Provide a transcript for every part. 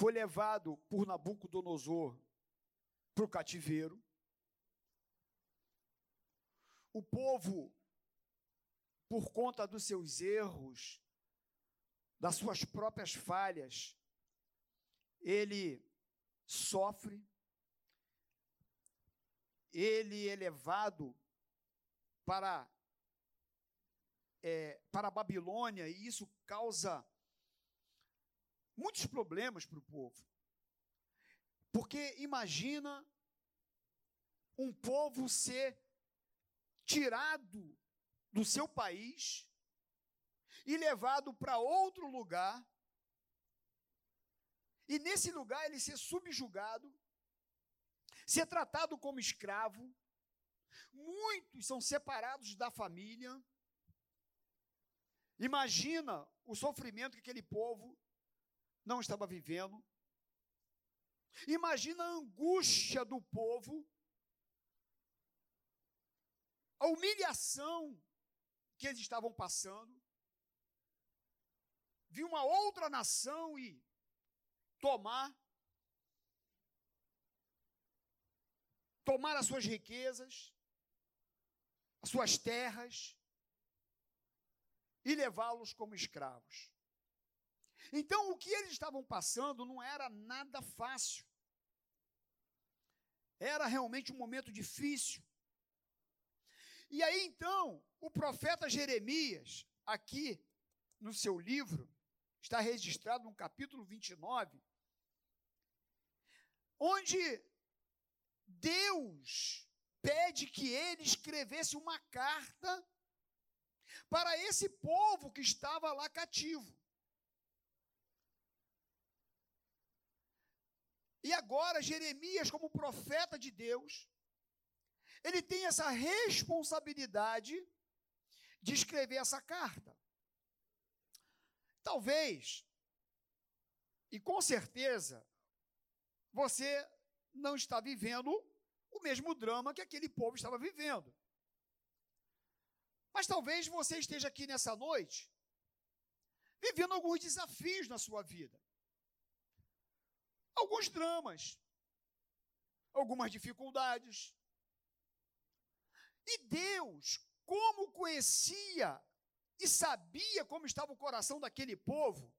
foi levado por Nabucodonosor para o cativeiro. O povo, por conta dos seus erros, das suas próprias falhas, ele sofre, ele é levado para, é, para a Babilônia, e isso causa muitos problemas para o povo. Porque imagina um povo ser tirado do seu país e levado para outro lugar, e nesse lugar ele ser subjugado, ser tratado como escravo. Muitos são separados da família. Imagina o sofrimento que aquele povo não estava vivendo. Imagina a angústia do povo, a humilhação que eles estavam passando. Vi uma outra nação e tomar tomar as suas riquezas, as suas terras e levá-los como escravos. Então, o que eles estavam passando não era nada fácil. Era realmente um momento difícil. E aí, então, o profeta Jeremias, aqui no seu livro, está registrado no capítulo 29, onde Deus pede que ele escrevesse uma carta para esse povo que estava lá cativo. E agora, Jeremias, como profeta de Deus, ele tem essa responsabilidade de escrever essa carta. Talvez, e com certeza, você não está vivendo o mesmo drama que aquele povo estava vivendo. Mas talvez você esteja aqui nessa noite vivendo alguns desafios na sua vida alguns dramas, algumas dificuldades. E Deus, como conhecia e sabia como estava o coração daquele povo,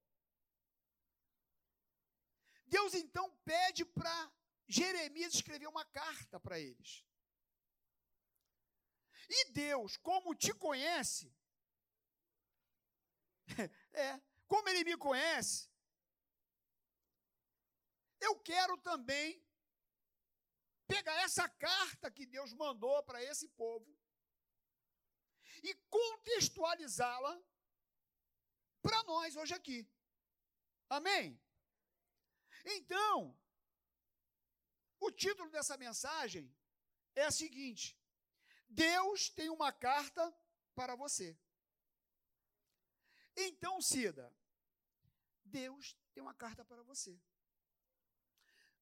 Deus então pede para Jeremias escrever uma carta para eles. E Deus, como te conhece, é, como ele me conhece, eu quero também pegar essa carta que Deus mandou para esse povo e contextualizá-la para nós hoje aqui. Amém? Então, o título dessa mensagem é o seguinte: Deus tem uma carta para você. Então, Cida, Deus tem uma carta para você.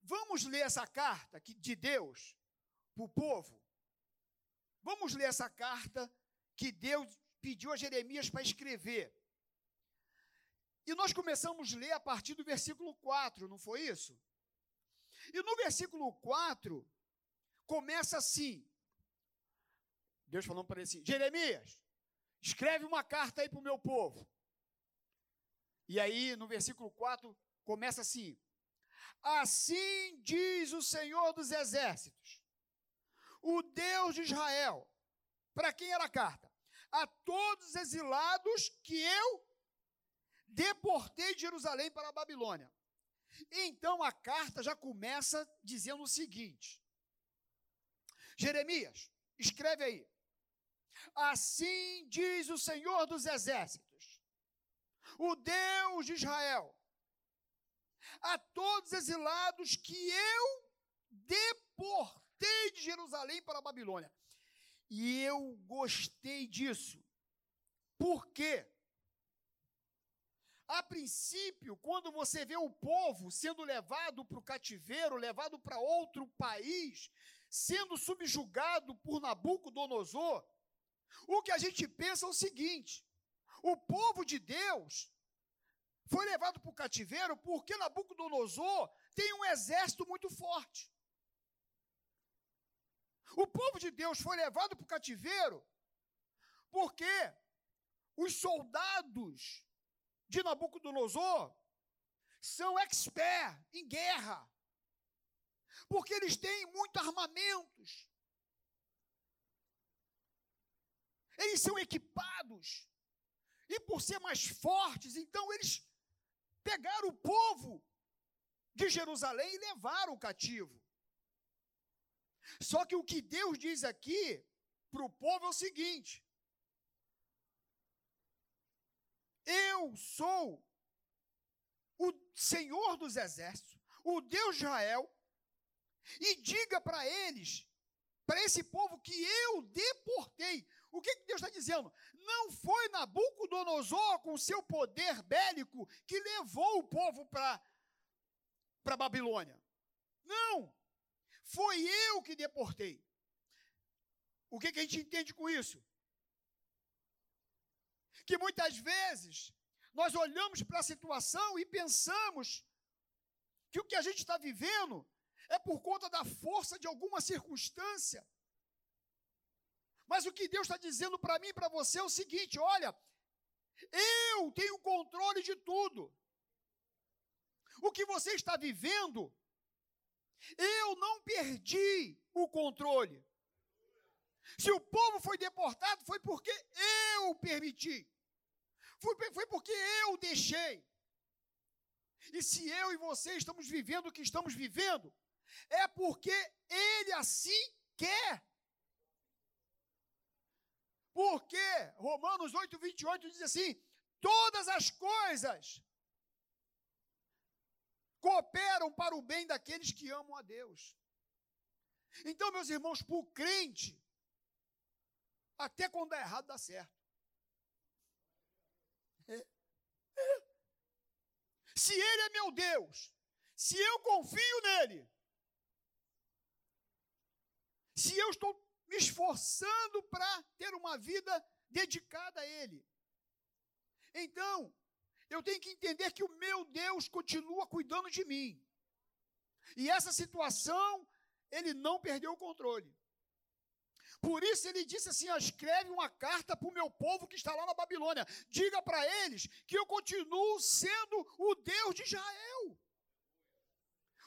Vamos ler essa carta de Deus para o povo? Vamos ler essa carta que Deus pediu a Jeremias para escrever. E nós começamos a ler a partir do versículo 4, não foi isso? E no versículo 4, começa assim: Deus falando para ele assim: Jeremias, escreve uma carta aí para o meu povo. E aí, no versículo 4, começa assim: Assim diz o Senhor dos Exércitos, o Deus de Israel. Para quem era a carta? A todos os exilados que eu deportei de Jerusalém para a Babilônia. Então a carta já começa dizendo o seguinte: Jeremias, escreve aí. Assim diz o Senhor dos Exércitos, o Deus de Israel a todos exilados que eu deportei de Jerusalém para a Babilônia. E eu gostei disso. Por quê? A princípio, quando você vê o povo sendo levado para o cativeiro, levado para outro país, sendo subjugado por Nabucodonosor, o que a gente pensa é o seguinte: o povo de Deus foi levado para o cativeiro porque Nabucodonosor tem um exército muito forte. O povo de Deus foi levado para o cativeiro porque os soldados de Nabucodonosor são expert em guerra. Porque eles têm muitos armamentos. Eles são equipados. E por ser mais fortes, então eles pegaram o povo de Jerusalém e levaram o cativo. Só que o que Deus diz aqui para o povo é o seguinte: Eu sou o Senhor dos exércitos, o Deus de Israel, e diga para eles, para esse povo que eu deportei. O que, que Deus está dizendo? Não foi Nabucodonosor com seu poder bélico que levou o povo para a Babilônia. Não! Foi eu que deportei. O que, que a gente entende com isso? Que muitas vezes nós olhamos para a situação e pensamos que o que a gente está vivendo é por conta da força de alguma circunstância. Mas o que Deus está dizendo para mim e para você é o seguinte: olha, eu tenho controle de tudo. O que você está vivendo eu não perdi o controle. Se o povo foi deportado, foi porque eu permiti. Foi, foi porque eu deixei. E se eu e você estamos vivendo o que estamos vivendo, é porque Ele assim quer. Porque Romanos 8, 28 diz assim: todas as coisas cooperam para o bem daqueles que amam a Deus. Então, meus irmãos, para o crente, até quando é errado, dá certo. É. É. Se Ele é meu Deus, se eu confio nele, se eu estou me esforçando para ter uma vida dedicada a Ele, então eu tenho que entender que o meu Deus continua cuidando de mim. E essa situação, ele não perdeu o controle. Por isso ele disse assim: escreve uma carta para o meu povo que está lá na Babilônia. Diga para eles que eu continuo sendo o Deus de Israel,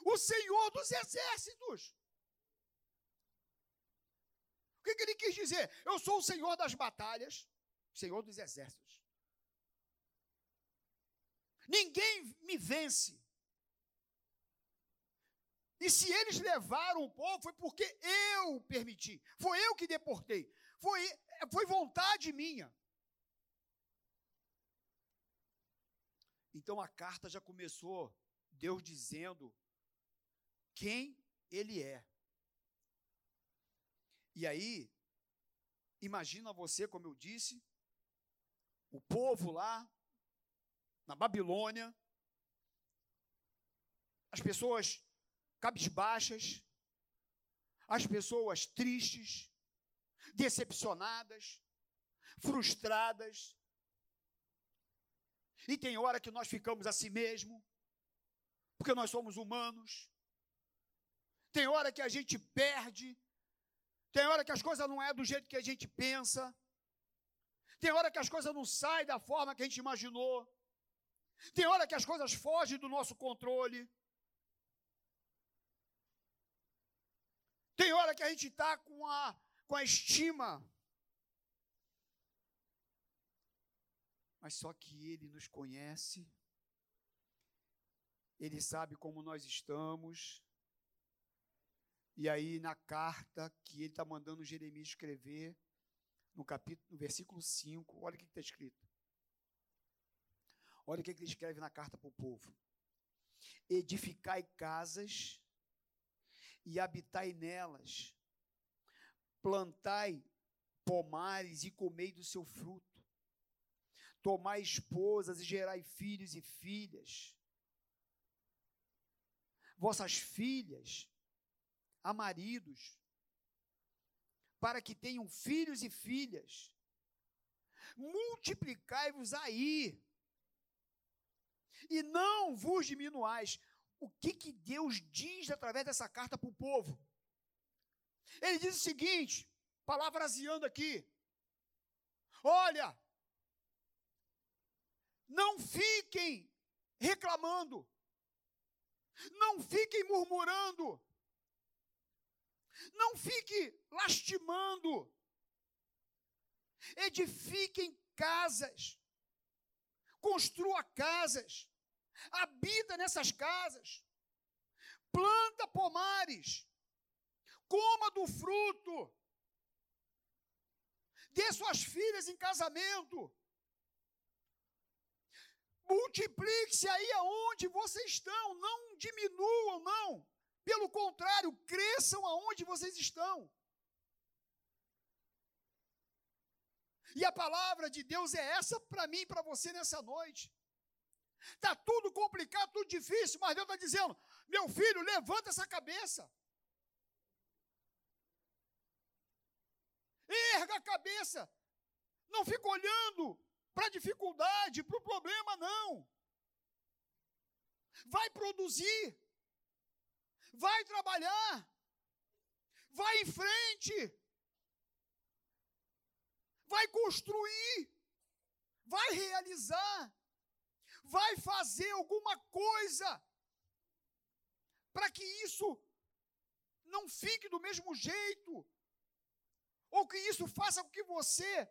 o Senhor dos exércitos. O que, que ele quis dizer? Eu sou o Senhor das batalhas, Senhor dos exércitos. Ninguém me vence. E se eles levaram o povo, foi porque eu permiti. Foi eu que deportei. Foi, foi vontade minha. Então a carta já começou, Deus dizendo quem ele é. E aí, imagina você, como eu disse, o povo lá, na Babilônia, as pessoas cabisbaixas, as pessoas tristes, decepcionadas, frustradas. E tem hora que nós ficamos assim mesmo, porque nós somos humanos. Tem hora que a gente perde, tem hora que as coisas não é do jeito que a gente pensa. Tem hora que as coisas não saem da forma que a gente imaginou. Tem hora que as coisas fogem do nosso controle. Tem hora que a gente está com a, com a estima. Mas só que Ele nos conhece, Ele sabe como nós estamos. E aí, na carta que Ele está mandando Jeremias escrever, no capítulo, no versículo 5, olha o que está escrito. Olha o que ele escreve na carta para o povo: Edificai casas e habitai nelas, plantai pomares e comei do seu fruto, tomai esposas e gerai filhos e filhas. Vossas filhas a maridos, para que tenham filhos e filhas. Multiplicai-vos aí e não vos diminuais. O que, que Deus diz através dessa carta para o povo? Ele diz o seguinte, palavraseando aqui: Olha, não fiquem reclamando, não fiquem murmurando, não fiquem lastimando, edifiquem casas, construa casas, habita nessas casas, planta pomares, coma do fruto, dê suas filhas em casamento, multiplique-se aí aonde vocês estão, não diminuam, não. Pelo contrário, cresçam aonde vocês estão. E a palavra de Deus é essa para mim e para você nessa noite. Está tudo complicado, tudo difícil, mas Deus está dizendo: meu filho, levanta essa cabeça. Erga a cabeça. Não fica olhando para a dificuldade, para o problema, não. Vai produzir. Vai trabalhar. Vai em frente. Vai construir. Vai realizar. Vai fazer alguma coisa para que isso não fique do mesmo jeito, ou que isso faça com que você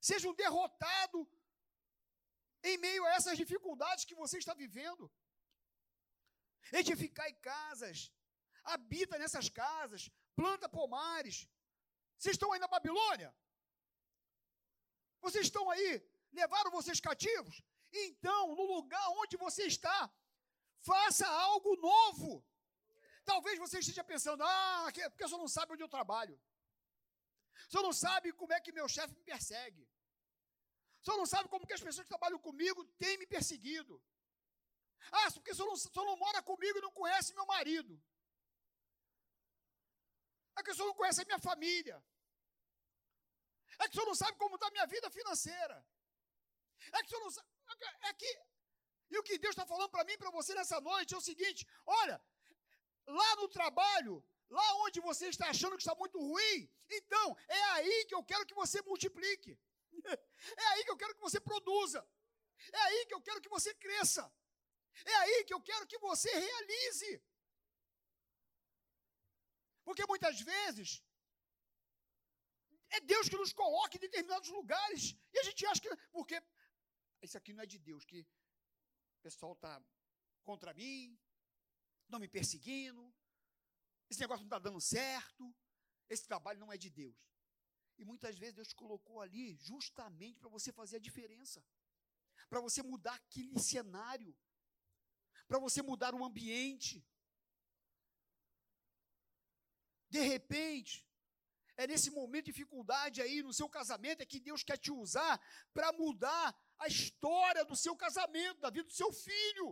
seja um derrotado em meio a essas dificuldades que você está vivendo. Edificai casas, habita nessas casas, planta pomares. Vocês estão aí na Babilônia? Vocês estão aí? Levaram vocês cativos? Então, no lugar onde você está, faça algo novo. Talvez você esteja pensando, ah, porque você não sabe onde eu trabalho. Você não sabe como é que meu chefe me persegue. Você não sabe como que as pessoas que trabalham comigo têm me perseguido. Ah, porque você não, você não mora comigo e não conhece meu marido. É que o senhor não conhece a minha família. É que o senhor não sabe como está a minha vida financeira. É que o senhor não sabe. É que. E o que Deus está falando para mim para você nessa noite é o seguinte: olha, lá no trabalho, lá onde você está achando que está muito ruim, então é aí que eu quero que você multiplique. É aí que eu quero que você produza. É aí que eu quero que você cresça. É aí que eu quero que você realize. Porque muitas vezes é Deus que nos coloca em determinados lugares e a gente acha que porque isso aqui não é de Deus, que o pessoal está contra mim, não me perseguindo, esse negócio não está dando certo, esse trabalho não é de Deus. E muitas vezes Deus colocou ali justamente para você fazer a diferença, para você mudar aquele cenário, para você mudar o ambiente. De repente, é nesse momento de dificuldade aí no seu casamento é que Deus quer te usar para mudar a história do seu casamento, da vida do seu filho.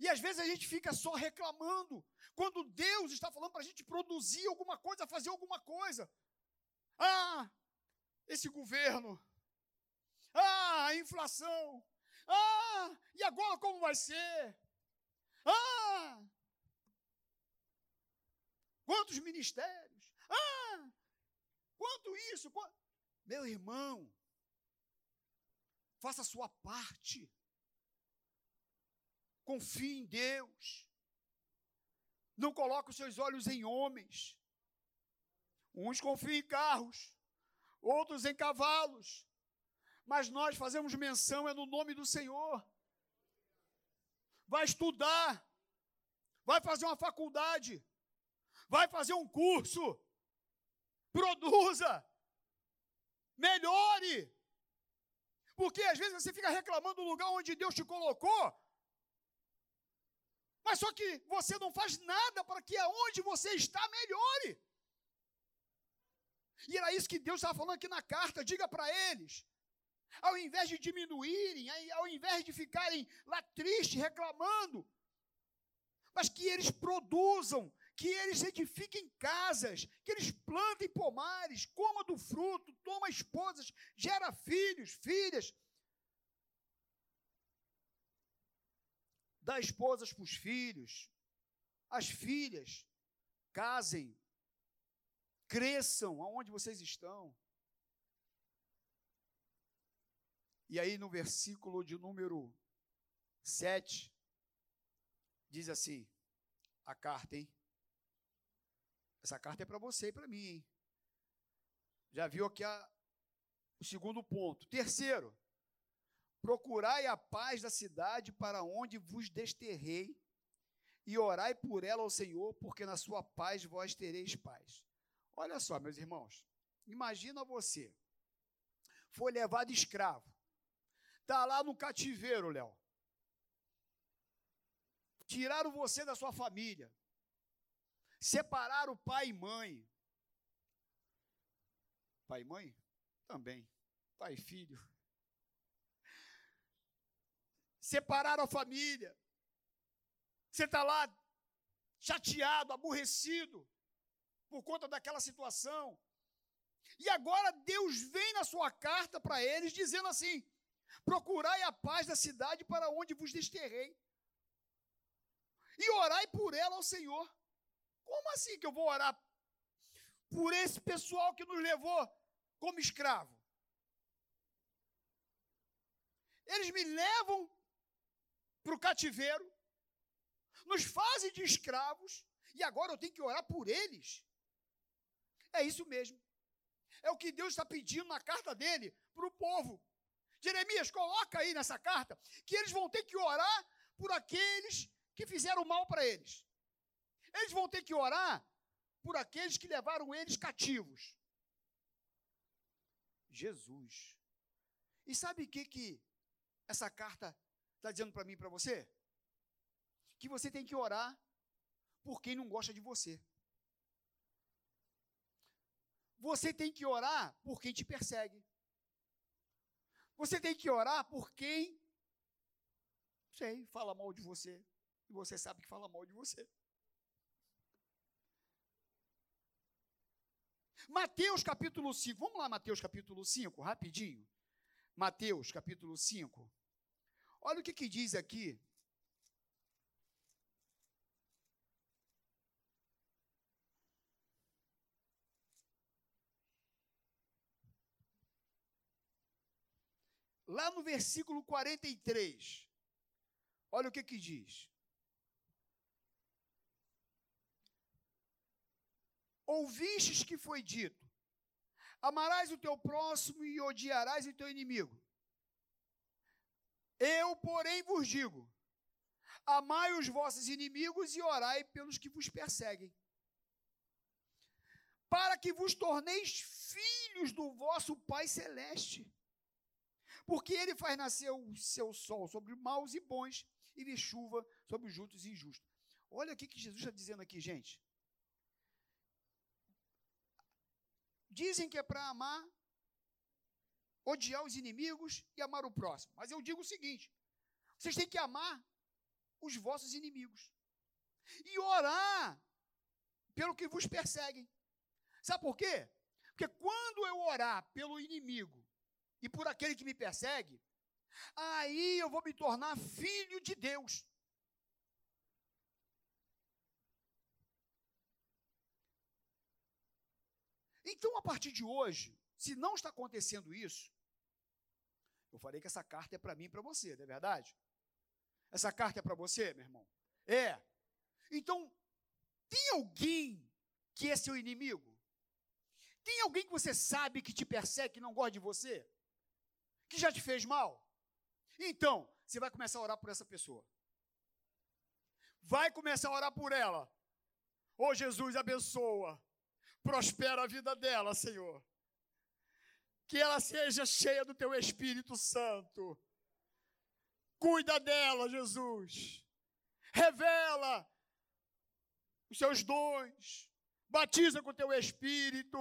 E às vezes a gente fica só reclamando, quando Deus está falando para a gente produzir alguma coisa, fazer alguma coisa. Ah, esse governo. Ah, a inflação. Ah, e agora como vai ser? Ah, quantos ministérios? Ah, quanto isso? Quanto... Meu irmão, faça a sua parte. Confie em Deus. Não coloque os seus olhos em homens. Uns confiam em carros, outros em cavalos. Mas nós fazemos menção é no nome do Senhor. Vai estudar, vai fazer uma faculdade, vai fazer um curso, produza, melhore. Porque às vezes você fica reclamando do lugar onde Deus te colocou, mas só que você não faz nada para que aonde você está melhore. E era isso que Deus estava falando aqui na carta. Diga para eles. Ao invés de diminuírem, ao invés de ficarem lá tristes, reclamando, mas que eles produzam, que eles edifiquem casas, que eles plantem pomares, coma do fruto, toma esposas, gera filhos, filhas. Dá esposas para os filhos, as filhas casem, cresçam aonde vocês estão. E aí no versículo de número 7, diz assim, a carta, hein? Essa carta é para você e para mim, hein? Já viu aqui a, o segundo ponto. Terceiro, procurai a paz da cidade para onde vos desterrei, e orai por ela ao Senhor, porque na sua paz vós tereis paz. Olha só, meus irmãos, imagina você, foi levado escravo, está lá no cativeiro, Léo. Tiraram você da sua família, separaram pai e mãe. Pai e mãe? Também. Pai e filho. Separaram a família. Você está lá chateado, aborrecido por conta daquela situação. E agora Deus vem na sua carta para eles dizendo assim: procurai a paz da cidade para onde vos desterrei, e orai por ela ao Senhor. Como assim que eu vou orar por esse pessoal que nos levou como escravo? Eles me levam para o cativeiro, nos fazem de escravos, e agora eu tenho que orar por eles. É isso mesmo. É o que Deus está pedindo na carta dele para o povo. Jeremias, coloca aí nessa carta que eles vão ter que orar por aqueles que fizeram mal para eles. Eles vão ter que orar por aqueles que levaram eles cativos. Jesus. E sabe o que, que essa carta está dizendo para mim e para você? Que você tem que orar por quem não gosta de você. Você tem que orar por quem te persegue. Você tem que orar por quem, sei, fala mal de você. E você sabe que fala mal de você. Mateus capítulo 5. Vamos lá, Mateus capítulo 5, rapidinho. Mateus capítulo 5. Olha o que, que diz aqui. Lá no versículo 43. Olha o que, que diz. Ouvistes que foi dito: Amarás o teu próximo e odiarás o teu inimigo. Eu, porém, vos digo: Amai os vossos inimigos e orai pelos que vos perseguem, para que vos torneis filhos do vosso Pai Celeste. Porque ele faz nascer o seu sol sobre maus e bons e de chuva sobre os justos e injustos. Olha o que Jesus está dizendo aqui, gente. Dizem que é para amar, odiar os inimigos e amar o próximo. Mas eu digo o seguinte: vocês têm que amar os vossos inimigos e orar pelo que vos perseguem. Sabe por quê? Porque quando eu orar pelo inimigo e por aquele que me persegue, aí eu vou me tornar filho de Deus. Então, a partir de hoje, se não está acontecendo isso, eu falei que essa carta é para mim e para você, não é verdade? Essa carta é para você, meu irmão? É. Então, tem alguém que é seu inimigo? Tem alguém que você sabe que te persegue, que não gosta de você? Que já te fez mal? Então, você vai começar a orar por essa pessoa. Vai começar a orar por ela. Ô oh, Jesus, abençoa prospera a vida dela, Senhor. Que ela seja cheia do teu Espírito Santo. Cuida dela, Jesus. Revela os seus dons. Batiza com o teu Espírito.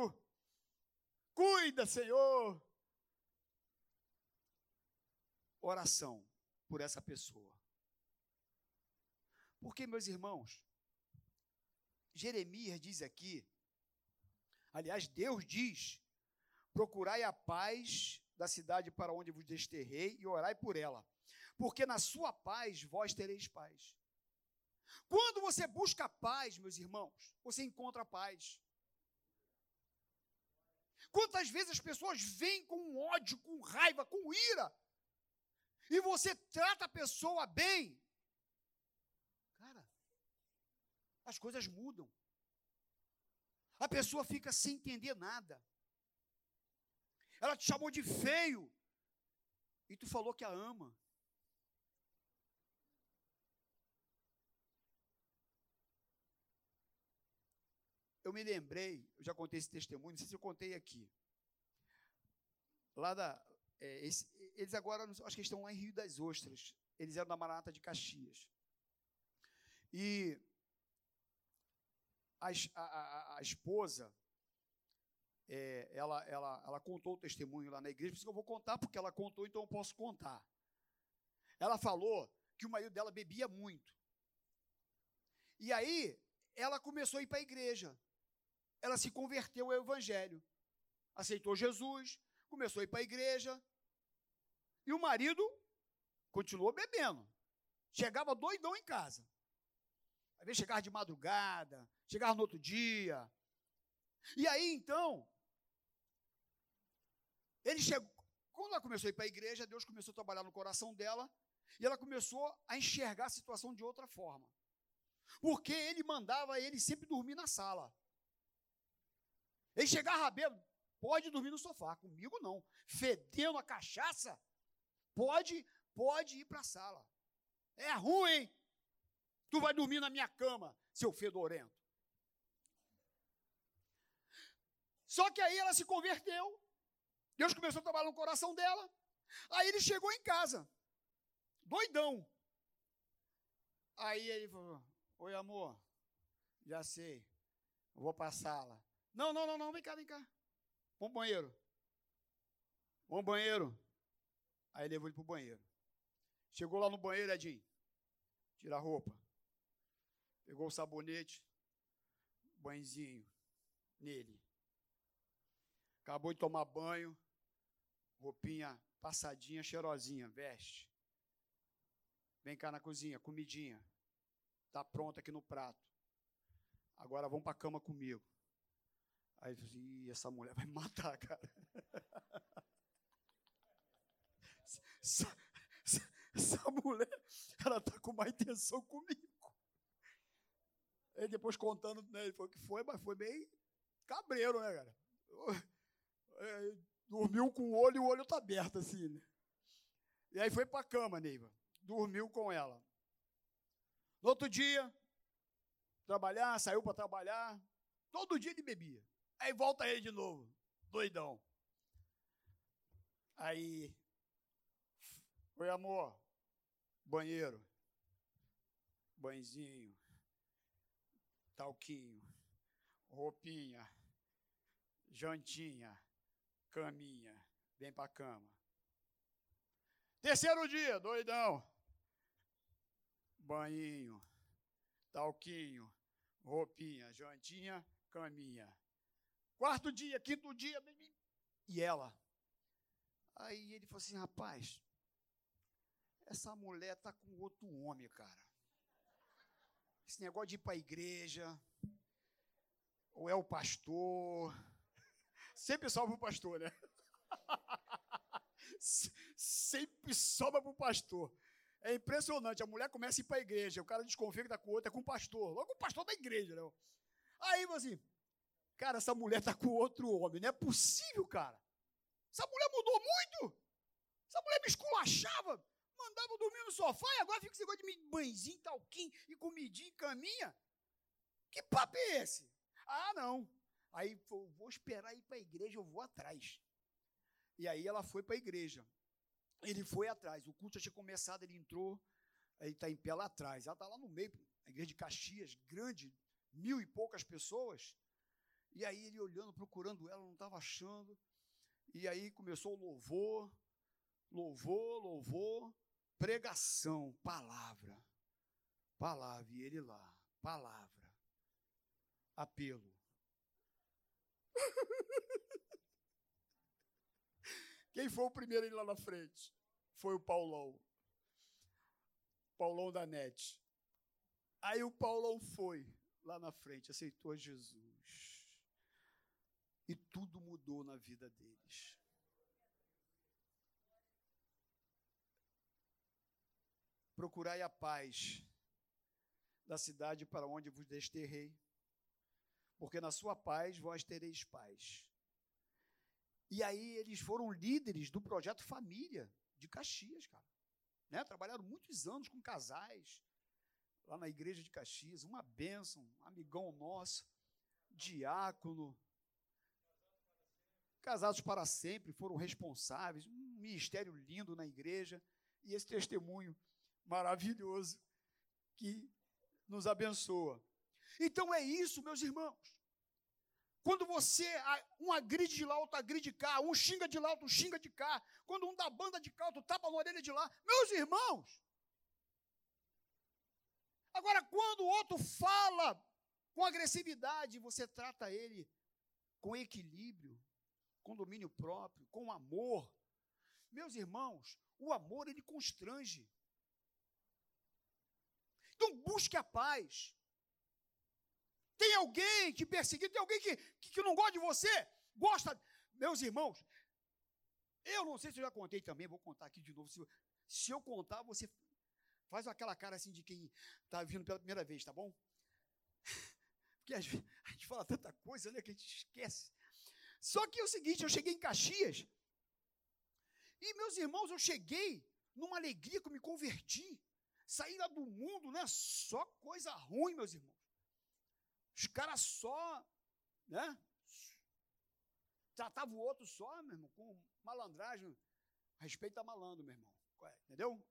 Cuida, Senhor. Oração por essa pessoa. Porque, meus irmãos, Jeremias diz aqui Aliás, Deus diz: procurai a paz da cidade para onde vos desterrei e orai por ela, porque na sua paz vós tereis paz. Quando você busca paz, meus irmãos, você encontra paz. Quantas vezes as pessoas vêm com ódio, com raiva, com ira, e você trata a pessoa bem, cara, as coisas mudam. A pessoa fica sem entender nada. Ela te chamou de feio, e tu falou que a ama. eu me lembrei, eu já contei esse testemunho, não sei se eu contei aqui. Lá da. É, esse, eles agora, acho que estão lá em Rio das Ostras. Eles eram da Marata de Caxias. E a, a, a esposa, é, ela, ela, ela contou o testemunho lá na igreja, por isso que eu vou contar, porque ela contou, então eu posso contar. Ela falou que o marido dela bebia muito. E aí, ela começou a ir para a igreja ela se converteu ao Evangelho. Aceitou Jesus, começou a ir para a igreja. E o marido continuou bebendo. Chegava doidão em casa. Às vezes chegava de madrugada, chegava no outro dia. E aí então, ele chegou. Quando ela começou a ir para a igreja, Deus começou a trabalhar no coração dela e ela começou a enxergar a situação de outra forma. Porque ele mandava ele sempre dormir na sala. Ele chegava bêbado, pode dormir no sofá, comigo não. Fedendo a cachaça, pode, pode ir para a sala. É ruim. Tu vai dormir na minha cama, seu fedorento. Só que aí ela se converteu. Deus começou a trabalhar no coração dela. Aí ele chegou em casa, doidão. Aí ele falou: Oi, amor, já sei, vou para a sala. Não, não, não, não, vem cá, vem cá. Vamos pro banheiro. Vamos pro banheiro. Aí levou ele pro banheiro. Chegou lá no banheiro, Edinho. Tira a roupa. Pegou o sabonete, banhozinho nele. Acabou de tomar banho, roupinha passadinha, cheirosinha, veste. Vem cá na cozinha, comidinha. Tá pronta aqui no prato. Agora vamos para a cama comigo. Aí eu assim, essa mulher vai me matar, cara. Essa, essa, essa mulher, ela tá com má intenção comigo. Aí depois contando, né, ele falou que foi, mas foi bem cabreiro, né, cara? É, dormiu com o olho e o olho tá aberto, assim, né? E aí foi pra cama, Neiva. Dormiu com ela. No outro dia, trabalhar, saiu para trabalhar. Todo dia ele bebia. Aí volta ele de novo, doidão. Aí, oi amor, banheiro, banhozinho, talquinho, roupinha, jantinha, caminha, vem pra cama. Terceiro dia, doidão. Banhinho, talquinho, roupinha, jantinha, caminha. Quarto dia, quinto dia, e ela. Aí ele falou assim: rapaz, essa mulher tá com outro homem, cara. Esse negócio de ir para a igreja, ou é o pastor. Sempre sobra o pastor, né? Sempre sobra para o pastor. É impressionante. A mulher começa a ir para a igreja, o cara desconfia que está com outro, é com o pastor. Logo o pastor da igreja, né? Aí, assim, Cara, essa mulher está com outro homem. Não é possível, cara. Essa mulher mudou muito. Essa mulher me esculachava. Mandava dormir no sofá e agora fica esse negócio de banhozinho, talquinho e comidinha e caminha. Que papo é esse? Ah, não. Aí eu vou esperar ir para a igreja, eu vou atrás. E aí ela foi para a igreja. Ele foi atrás. O culto já tinha começado, ele entrou, ele está em pé lá atrás. Ela está lá no meio, a igreja de Caxias, grande, mil e poucas pessoas. E aí ele olhando, procurando ela, não estava achando. E aí começou o louvor, louvor, louvor, pregação, palavra. Palavra, e ele lá, palavra, apelo. Quem foi o primeiro lá na frente? Foi o Paulão. Paulão da NET. Aí o Paulão foi lá na frente, aceitou Jesus. E tudo mudou na vida deles. Procurai a paz da cidade para onde vos desterrei, porque na sua paz vós tereis paz. E aí eles foram líderes do projeto Família de Caxias, cara. Né? Trabalharam muitos anos com casais lá na igreja de Caxias, uma bênção, um amigão nosso, diácono. Casados para sempre, foram responsáveis, um ministério lindo na igreja, e esse testemunho maravilhoso que nos abençoa. Então é isso, meus irmãos. Quando você, um agride de lá, outro agride de cá, um xinga de lá, outro xinga de cá, quando um dá banda de cá, outro tapa na orelha de lá, meus irmãos. Agora, quando o outro fala com agressividade, você trata ele com equilíbrio, com domínio próprio, com amor. Meus irmãos, o amor ele constrange. Então busque a paz. Tem alguém que perseguir, tem alguém que, que, que não gosta de você, gosta. Meus irmãos, eu não sei se eu já contei também, vou contar aqui de novo. Se, se eu contar, você faz aquela cara assim de quem está vindo pela primeira vez, tá bom? Porque a gente, a gente fala tanta coisa, né, que a gente esquece. Só que é o seguinte, eu cheguei em Caxias, e meus irmãos, eu cheguei numa alegria que eu me converti. Sair lá do mundo, né? Só coisa ruim, meus irmãos. Os caras só, né? Tratava o outro só, meu irmão, com malandragem. Respeito a malandro, meu irmão. Entendeu?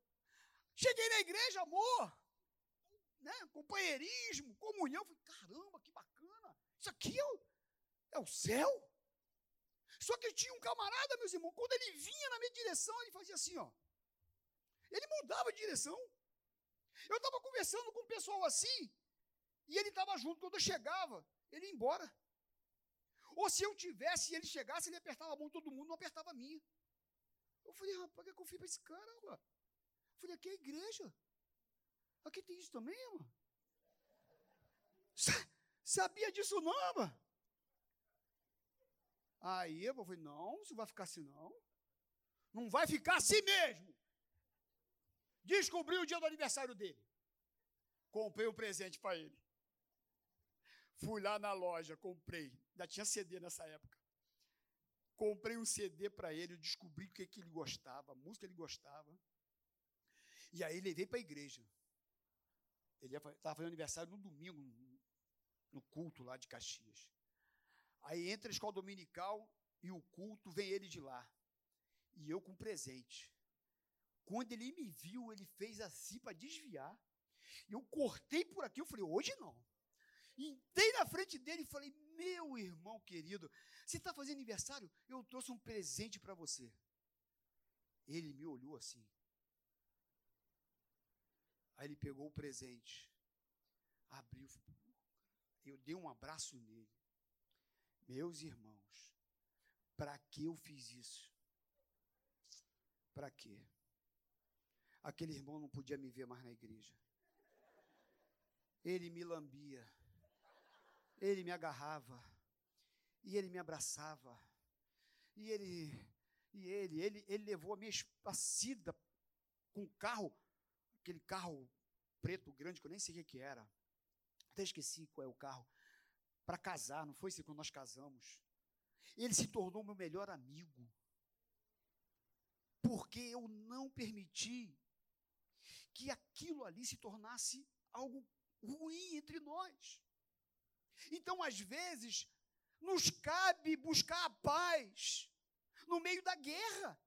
Cheguei na igreja, amor. Né? Companheirismo, comunhão. Falei, caramba, que bacana. Isso aqui é o, é o céu. Só que tinha um camarada, meus irmãos, quando ele vinha na minha direção, ele fazia assim, ó. Ele mudava de direção. Eu estava conversando com um pessoal assim, e ele estava junto. Quando eu chegava, ele ia embora. Ou se eu tivesse e ele chegasse, ele apertava a mão de todo mundo, não apertava a minha. Eu falei, rapaz, que eu confio para esse cara, Eu falei, aqui é a igreja. Aqui tem isso também, mano. Sabia disso não, mano? Aí eu falei, não, você vai ficar assim não. Não vai ficar assim mesmo. Descobri o dia do aniversário dele. Comprei um presente para ele. Fui lá na loja, comprei. Ainda tinha CD nessa época. Comprei um CD para ele, descobri o que, que ele gostava, a música que ele gostava. E aí levei para a igreja. Ele estava fazendo aniversário no domingo, no culto lá de Caxias. Aí entra a escola dominical e o culto vem ele de lá. E eu com presente. Quando ele me viu, ele fez assim para desviar. Eu cortei por aqui, eu falei, hoje não. Entrei na frente dele e falei, meu irmão querido, você está fazendo aniversário? Eu trouxe um presente para você. Ele me olhou assim. Aí ele pegou o presente, abriu, eu dei um abraço nele. Meus irmãos, para que eu fiz isso? Para quê? aquele irmão não podia me ver mais na igreja. Ele me lambia, ele me agarrava, e ele me abraçava, e ele, e ele, ele, ele levou a minha espacida com o carro, aquele carro preto grande que eu nem sei o que era, até esqueci qual é o carro, para casar, não foi isso quando nós casamos. Ele se tornou meu melhor amigo, porque eu não permiti que aquilo ali se tornasse algo ruim entre nós. Então, às vezes, nos cabe buscar a paz no meio da guerra,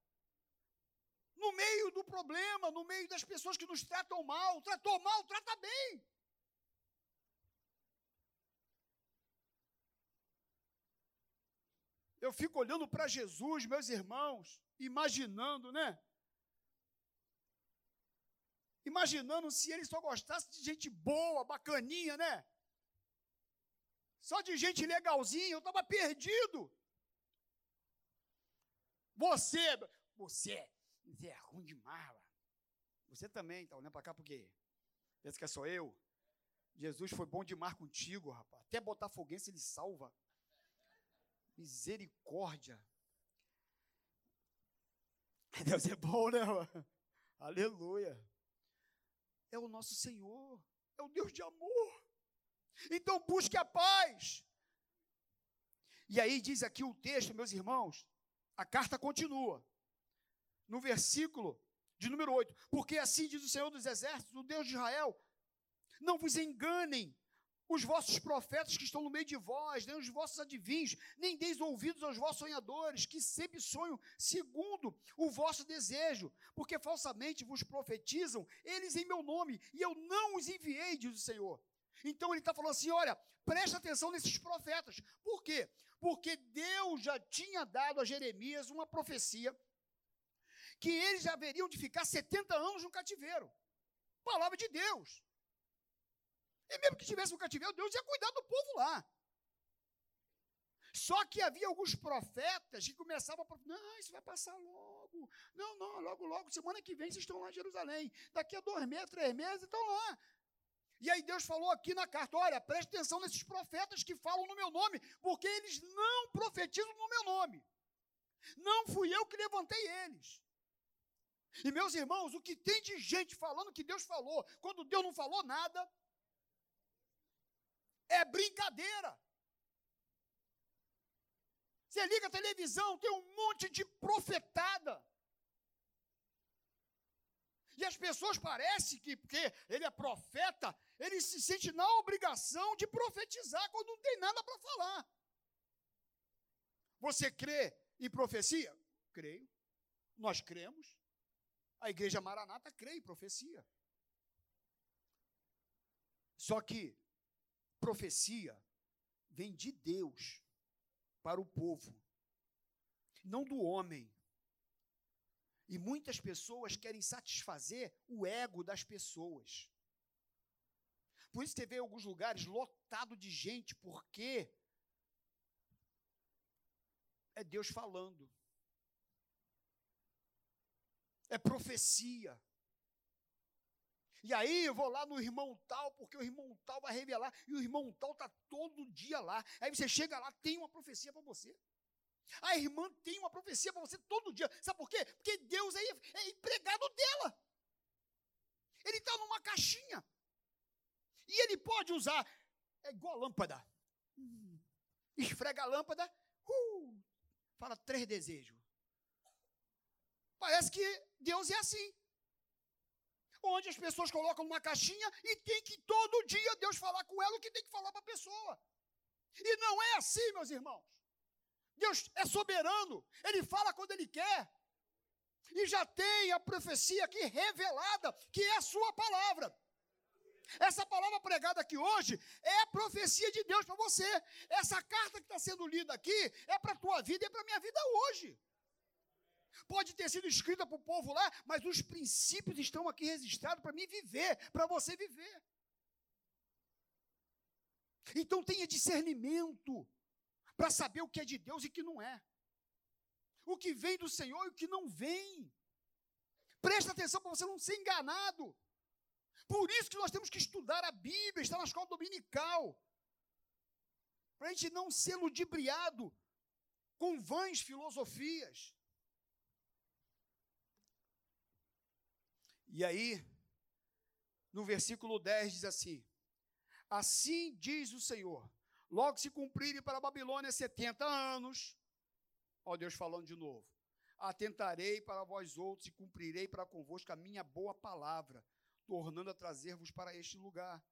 no meio do problema, no meio das pessoas que nos tratam mal. Tratou mal, trata bem. Eu fico olhando para Jesus, meus irmãos, imaginando, né? imaginando se ele só gostasse de gente boa, bacaninha, né? Só de gente legalzinha, eu estava perdido. Você, você, você é ruim demais, Você também, tá olhando para cá por quê? Pensa que é só eu? Jesus foi bom demais contigo, rapaz. Até botafoguense ele salva. Misericórdia. Deus é bom, né? Mano? Aleluia. É o nosso Senhor. É o Deus de amor. Então busque a paz. E aí diz aqui o texto, meus irmãos, a carta continua. No versículo de número 8. Porque assim diz o Senhor dos Exércitos, o Deus de Israel: não vos enganem os vossos profetas que estão no meio de vós, nem os vossos adivinhos, nem deis ouvidos aos vossos sonhadores, que sempre sonham segundo o vosso desejo, porque falsamente vos profetizam eles em meu nome, e eu não os enviei, diz o Senhor. Então ele está falando assim: olha, presta atenção nesses profetas. Por quê? Porque Deus já tinha dado a Jeremias uma profecia que eles haveriam de ficar 70 anos no cativeiro. Palavra de Deus. E mesmo que tivesse no cativeiro, Deus ia cuidar do povo lá. Só que havia alguns profetas que começavam a não, isso vai passar logo. Não, não, logo, logo, semana que vem vocês estão lá em Jerusalém. Daqui a dois meses, três meses, estão lá. E aí Deus falou aqui na carta: olha, preste atenção nesses profetas que falam no meu nome, porque eles não profetizam no meu nome. Não fui eu que levantei eles. E meus irmãos, o que tem de gente falando que Deus falou, quando Deus não falou nada, é brincadeira. Você liga a televisão, tem um monte de profetada. E as pessoas parecem que, porque ele é profeta, ele se sente na obrigação de profetizar quando não tem nada para falar. Você crê em profecia? Creio. Nós cremos. A igreja Maranata crê em profecia. Só que profecia vem de Deus para o povo, não do homem. E muitas pessoas querem satisfazer o ego das pessoas. Por isso você vê alguns lugares lotado de gente, porque é Deus falando. É profecia. E aí eu vou lá no irmão tal, porque o irmão tal vai revelar, e o irmão tal está todo dia lá. Aí você chega lá, tem uma profecia para você. A irmã tem uma profecia para você todo dia. Sabe por quê? Porque Deus é, é empregado dela. Ele está numa caixinha. E ele pode usar, é igual a lâmpada. Esfrega a lâmpada, uh, fala três desejos. Parece que Deus é assim onde as pessoas colocam uma caixinha e tem que todo dia Deus falar com ela o que tem que falar para a pessoa. E não é assim, meus irmãos. Deus é soberano, ele fala quando ele quer. E já tem a profecia aqui revelada, que é a sua palavra. Essa palavra pregada aqui hoje é a profecia de Deus para você. Essa carta que está sendo lida aqui é para a tua vida e é para a minha vida hoje. Pode ter sido escrita para o povo lá, mas os princípios estão aqui registrados para mim viver, para você viver. Então tenha discernimento para saber o que é de Deus e o que não é. O que vem do Senhor e o que não vem. Presta atenção para você não ser enganado. Por isso que nós temos que estudar a Bíblia, estar na escola dominical. Para a gente não ser ludibriado com vãs filosofias. E aí, no versículo 10 diz assim: Assim diz o Senhor, logo se cumprirem para a Babilônia 70 anos, ó Deus falando de novo, atentarei para vós outros e cumprirei para convosco a minha boa palavra, tornando a trazer-vos para este lugar.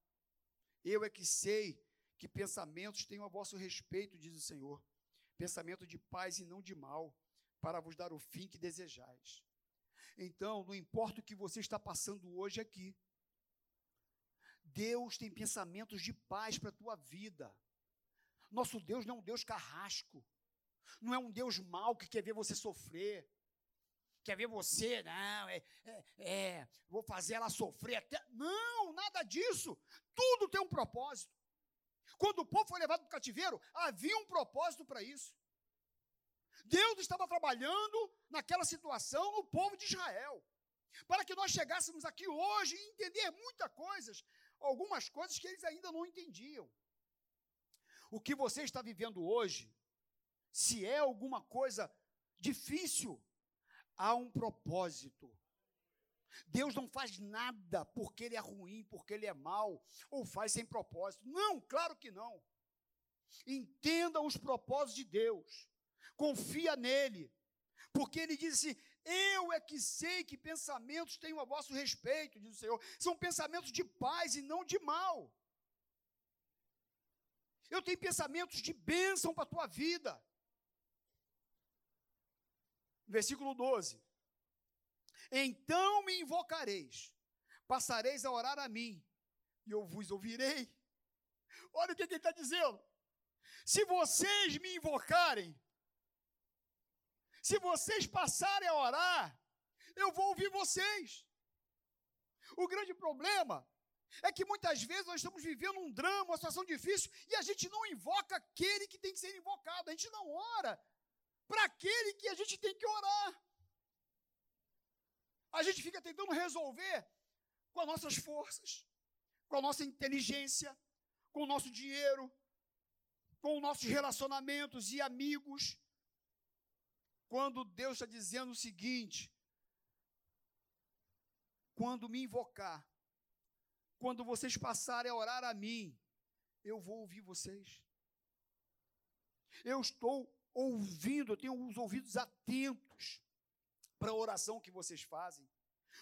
Eu é que sei que pensamentos tenho a vosso respeito, diz o Senhor, pensamento de paz e não de mal, para vos dar o fim que desejais. Então, não importa o que você está passando hoje aqui, Deus tem pensamentos de paz para a tua vida. Nosso Deus não é um Deus carrasco, não é um Deus mau que quer ver você sofrer, quer ver você, não, é, é, é vou fazer ela sofrer até. Não, nada disso. Tudo tem um propósito. Quando o povo foi levado para o cativeiro, havia um propósito para isso. Deus estava trabalhando naquela situação no povo de Israel. para que nós chegássemos aqui hoje e entender muitas coisas, algumas coisas que eles ainda não entendiam. O que você está vivendo hoje, se é alguma coisa difícil, há um propósito. Deus não faz nada porque ele é ruim, porque ele é mau, ou faz sem propósito. Não, claro que não. Entenda os propósitos de Deus. Confia nele. Porque ele diz assim: Eu é que sei que pensamentos tenho a vosso respeito, diz o Senhor. São pensamentos de paz e não de mal. Eu tenho pensamentos de bênção para a tua vida. Versículo 12. Então me invocareis, passareis a orar a mim, e eu vos ouvirei. Olha o que, que ele está dizendo. Se vocês me invocarem, se vocês passarem a orar, eu vou ouvir vocês. O grande problema é que muitas vezes nós estamos vivendo um drama, uma situação difícil, e a gente não invoca aquele que tem que ser invocado, a gente não ora para aquele que a gente tem que orar. A gente fica tentando resolver com as nossas forças, com a nossa inteligência, com o nosso dinheiro, com os nossos relacionamentos e amigos. Quando Deus está dizendo o seguinte: quando me invocar, quando vocês passarem a orar a mim, eu vou ouvir vocês. Eu estou ouvindo, eu tenho os ouvidos atentos para a oração que vocês fazem.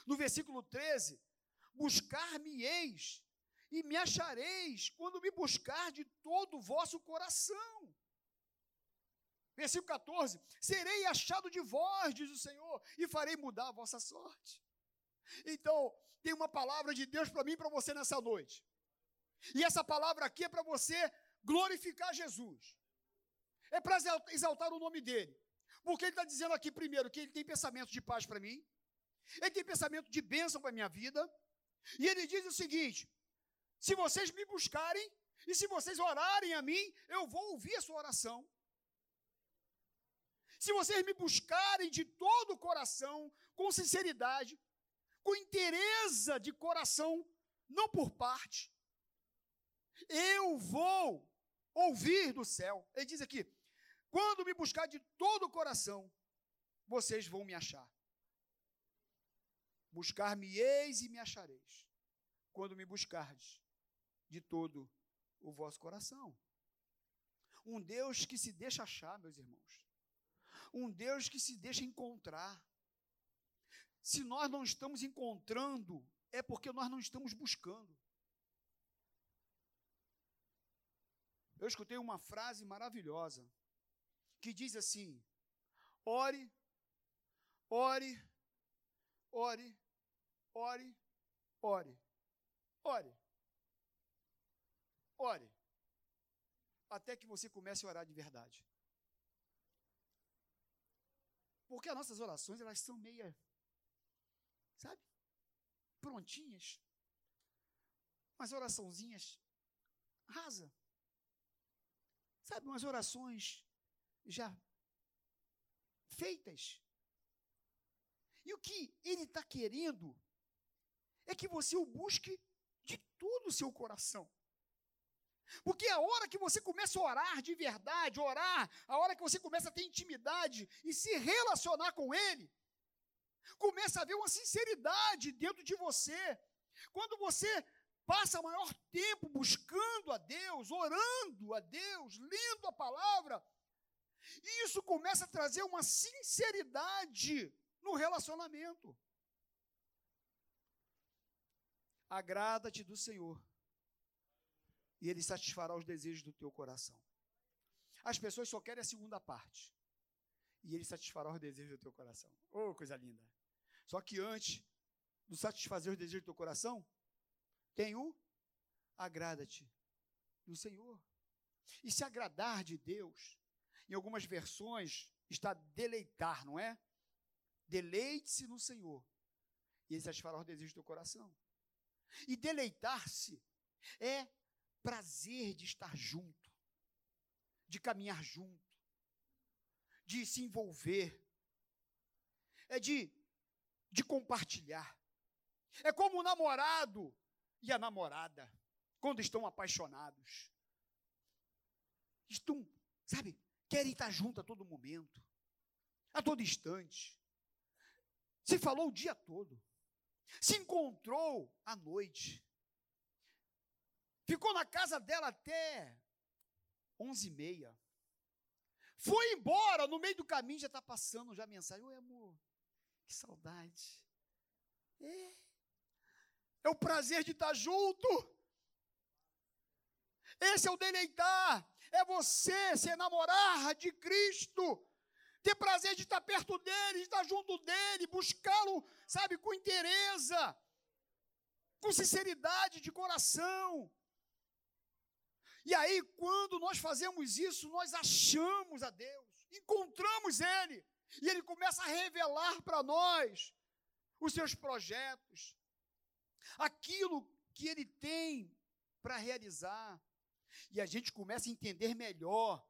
No versículo 13: Buscar-me-eis e me achareis quando me buscar de todo o vosso coração. Versículo 14: Serei achado de vós, diz o Senhor, e farei mudar a vossa sorte. Então, tem uma palavra de Deus para mim e para você nessa noite. E essa palavra aqui é para você glorificar Jesus. É para exaltar o nome dele. Porque ele está dizendo aqui, primeiro, que ele tem pensamento de paz para mim, ele tem pensamento de bênção para a minha vida, e ele diz o seguinte: se vocês me buscarem, e se vocês orarem a mim, eu vou ouvir a sua oração. Se vocês me buscarem de todo o coração, com sinceridade, com interesse de coração, não por parte, eu vou ouvir do céu. Ele diz aqui: quando me buscar de todo o coração, vocês vão me achar. Buscar-me-eis e me achareis, quando me buscardes de todo o vosso coração. Um Deus que se deixa achar, meus irmãos. Um Deus que se deixa encontrar. Se nós não estamos encontrando, é porque nós não estamos buscando. Eu escutei uma frase maravilhosa que diz assim: ore, ore, ore, ore, ore, ore, ore, até que você comece a orar de verdade. Porque as nossas orações, elas são meia, sabe? Prontinhas. Umas oraçãozinhas rasa. Sabe, umas orações já feitas. E o que ele está querendo é que você o busque de todo o seu coração. Porque a hora que você começa a orar de verdade, orar, a hora que você começa a ter intimidade e se relacionar com Ele, começa a haver uma sinceridade dentro de você. Quando você passa maior tempo buscando a Deus, orando a Deus, lendo a palavra, isso começa a trazer uma sinceridade no relacionamento. Agrada-te do Senhor, e Ele satisfará os desejos do teu coração. As pessoas só querem a segunda parte, e Ele satisfará os desejos do teu coração. Oh, coisa linda! Só que antes de satisfazer os desejos do teu coração, tem o agrada-te do Senhor. E se agradar de Deus em algumas versões está deleitar, não é? Deleite-se no Senhor, e Ele satisfará os desejos do coração. E deleitar-se é prazer de estar junto, de caminhar junto, de se envolver, é de de compartilhar. É como o namorado e a namorada, quando estão apaixonados. Estão, sabe, querem estar juntos a todo momento, a todo instante. Se falou o dia todo. Se encontrou à noite. Ficou na casa dela até onze e meia. Foi embora, no meio do caminho já está passando já mensagem. Oi, amor, que saudade. É. É o prazer de estar junto. Esse é o deleitar. É você se enamorar de Cristo. Ter prazer de estar perto dele, de estar junto dele, buscá-lo, sabe, com interesse, com sinceridade de coração. E aí, quando nós fazemos isso, nós achamos a Deus, encontramos Ele, e Ele começa a revelar para nós os seus projetos, aquilo que Ele tem para realizar, e a gente começa a entender melhor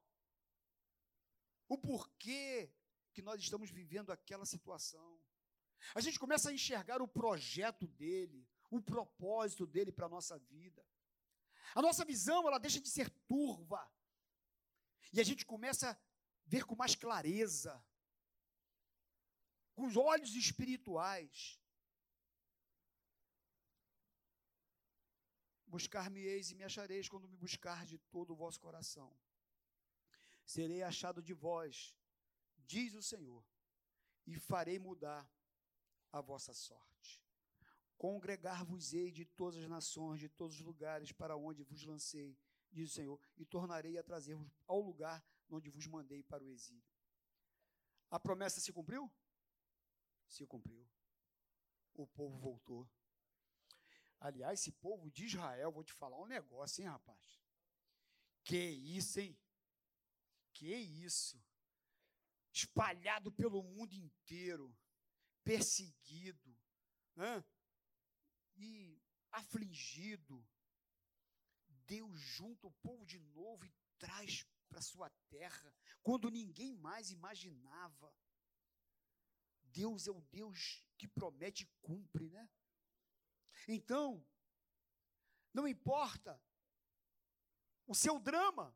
o porquê que nós estamos vivendo aquela situação. A gente começa a enxergar o projeto dele, o propósito dele para a nossa vida. A nossa visão, ela deixa de ser turva. E a gente começa a ver com mais clareza, com os olhos espirituais. Buscar-me-eis e me achareis quando me buscar de todo o vosso coração. Serei achado de vós, diz o Senhor, e farei mudar a vossa sorte. Congregar-vos-ei de todas as nações, de todos os lugares para onde vos lancei, diz o Senhor, e tornarei a trazer-vos ao lugar onde vos mandei para o exílio. A promessa se cumpriu? Se cumpriu. O povo voltou. Aliás, esse povo de Israel, vou te falar um negócio, hein, rapaz? Que isso, hein? Que isso? Espalhado pelo mundo inteiro, perseguido, né? e afligido, Deus junta o povo de novo e traz para sua terra, quando ninguém mais imaginava. Deus é o Deus que promete e cumpre, né? Então, não importa o seu drama,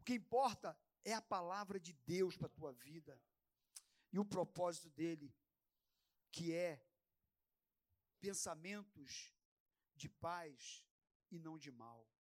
o que importa é a palavra de Deus para a tua vida e o propósito dele, que é pensamentos de paz e não de mal.